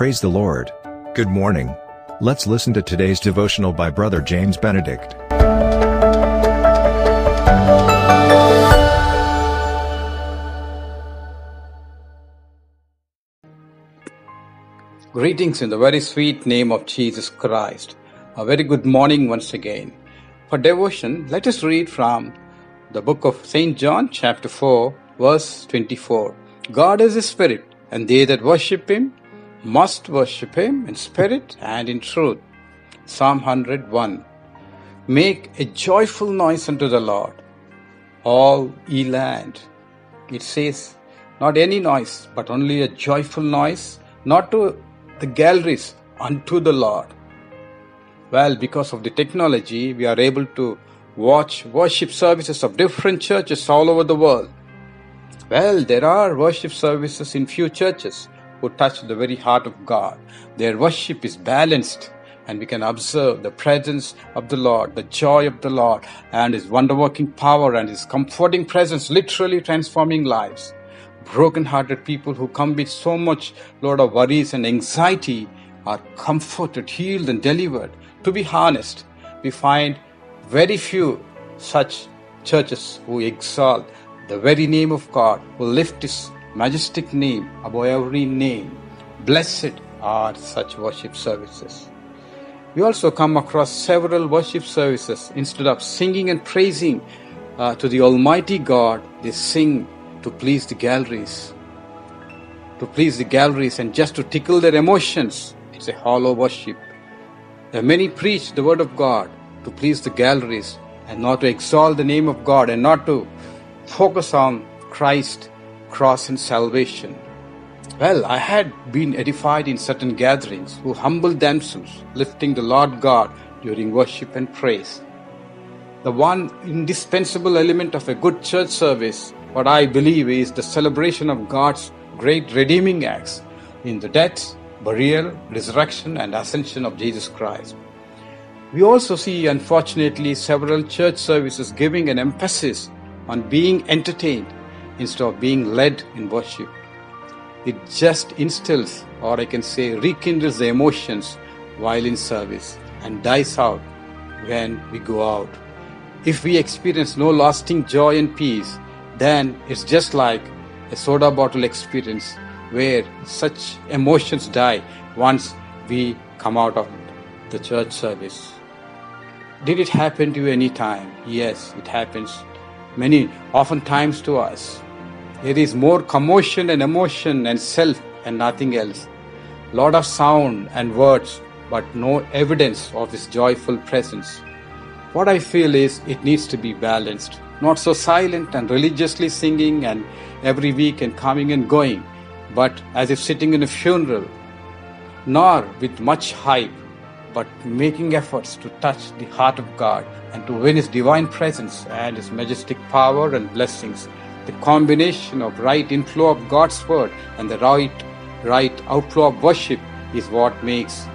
Praise the Lord. Good morning. Let's listen to today's devotional by Brother James Benedict. Greetings in the very sweet name of Jesus Christ. A very good morning once again. For devotion, let us read from the book of St. John, chapter 4, verse 24. God is a spirit, and they that worship him must worship him in spirit and in truth. Psalm 101. Make a joyful noise unto the Lord, all ye land. It says, not any noise, but only a joyful noise, not to the galleries, unto the Lord. Well, because of the technology, we are able to watch worship services of different churches all over the world. Well, there are worship services in few churches who touch the very heart of God. Their worship is balanced and we can observe the presence of the Lord, the joy of the Lord, and His wonder working power and His comforting presence literally transforming lives broken-hearted people who come with so much load of worries and anxiety are comforted, healed, and delivered. To be honest, we find very few such churches who exalt the very name of God, who lift His majestic name above every name. Blessed are such worship services. We also come across several worship services. Instead of singing and praising uh, to the Almighty God, they sing to please the galleries, to please the galleries and just to tickle their emotions. It's a hollow worship. There many preach the word of God to please the galleries and not to exalt the name of God and not to focus on Christ, cross, and salvation. Well, I had been edified in certain gatherings who humbled themselves, lifting the Lord God during worship and praise. The one indispensable element of a good church service what I believe is the celebration of God's great redeeming acts in the death, burial, resurrection, and ascension of Jesus Christ. We also see, unfortunately, several church services giving an emphasis on being entertained instead of being led in worship. It just instills, or I can say, rekindles the emotions while in service and dies out when we go out. If we experience no lasting joy and peace, then it's just like a soda bottle experience where such emotions die once we come out of the church service. Did it happen to you any time? Yes, it happens many often times to us. There is more commotion and emotion and self and nothing else. Lot of sound and words, but no evidence of His joyful presence. What I feel is it needs to be balanced not so silent and religiously singing and every week and coming and going, but as if sitting in a funeral, nor with much hype, but making efforts to touch the heart of God and to win His divine presence and His majestic power and blessings. The combination of right inflow of God's word and the right right outflow of worship is what makes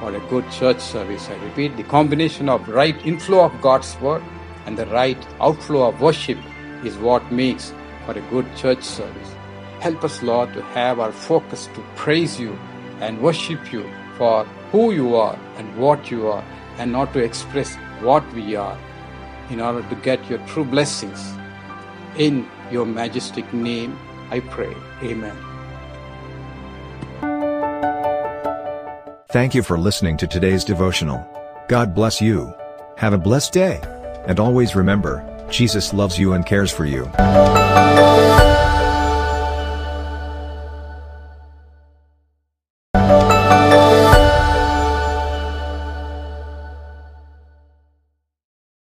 for a good church service. I repeat, the combination of right inflow of God's word and the right outflow of worship is what makes for a good church service. Help us, Lord, to have our focus to praise you and worship you for who you are and what you are, and not to express what we are, in order to get your true blessings. In your majestic name, I pray. Amen. Thank you for listening to today's devotional. God bless you. Have a blessed day. And always remember, Jesus loves you and cares for you.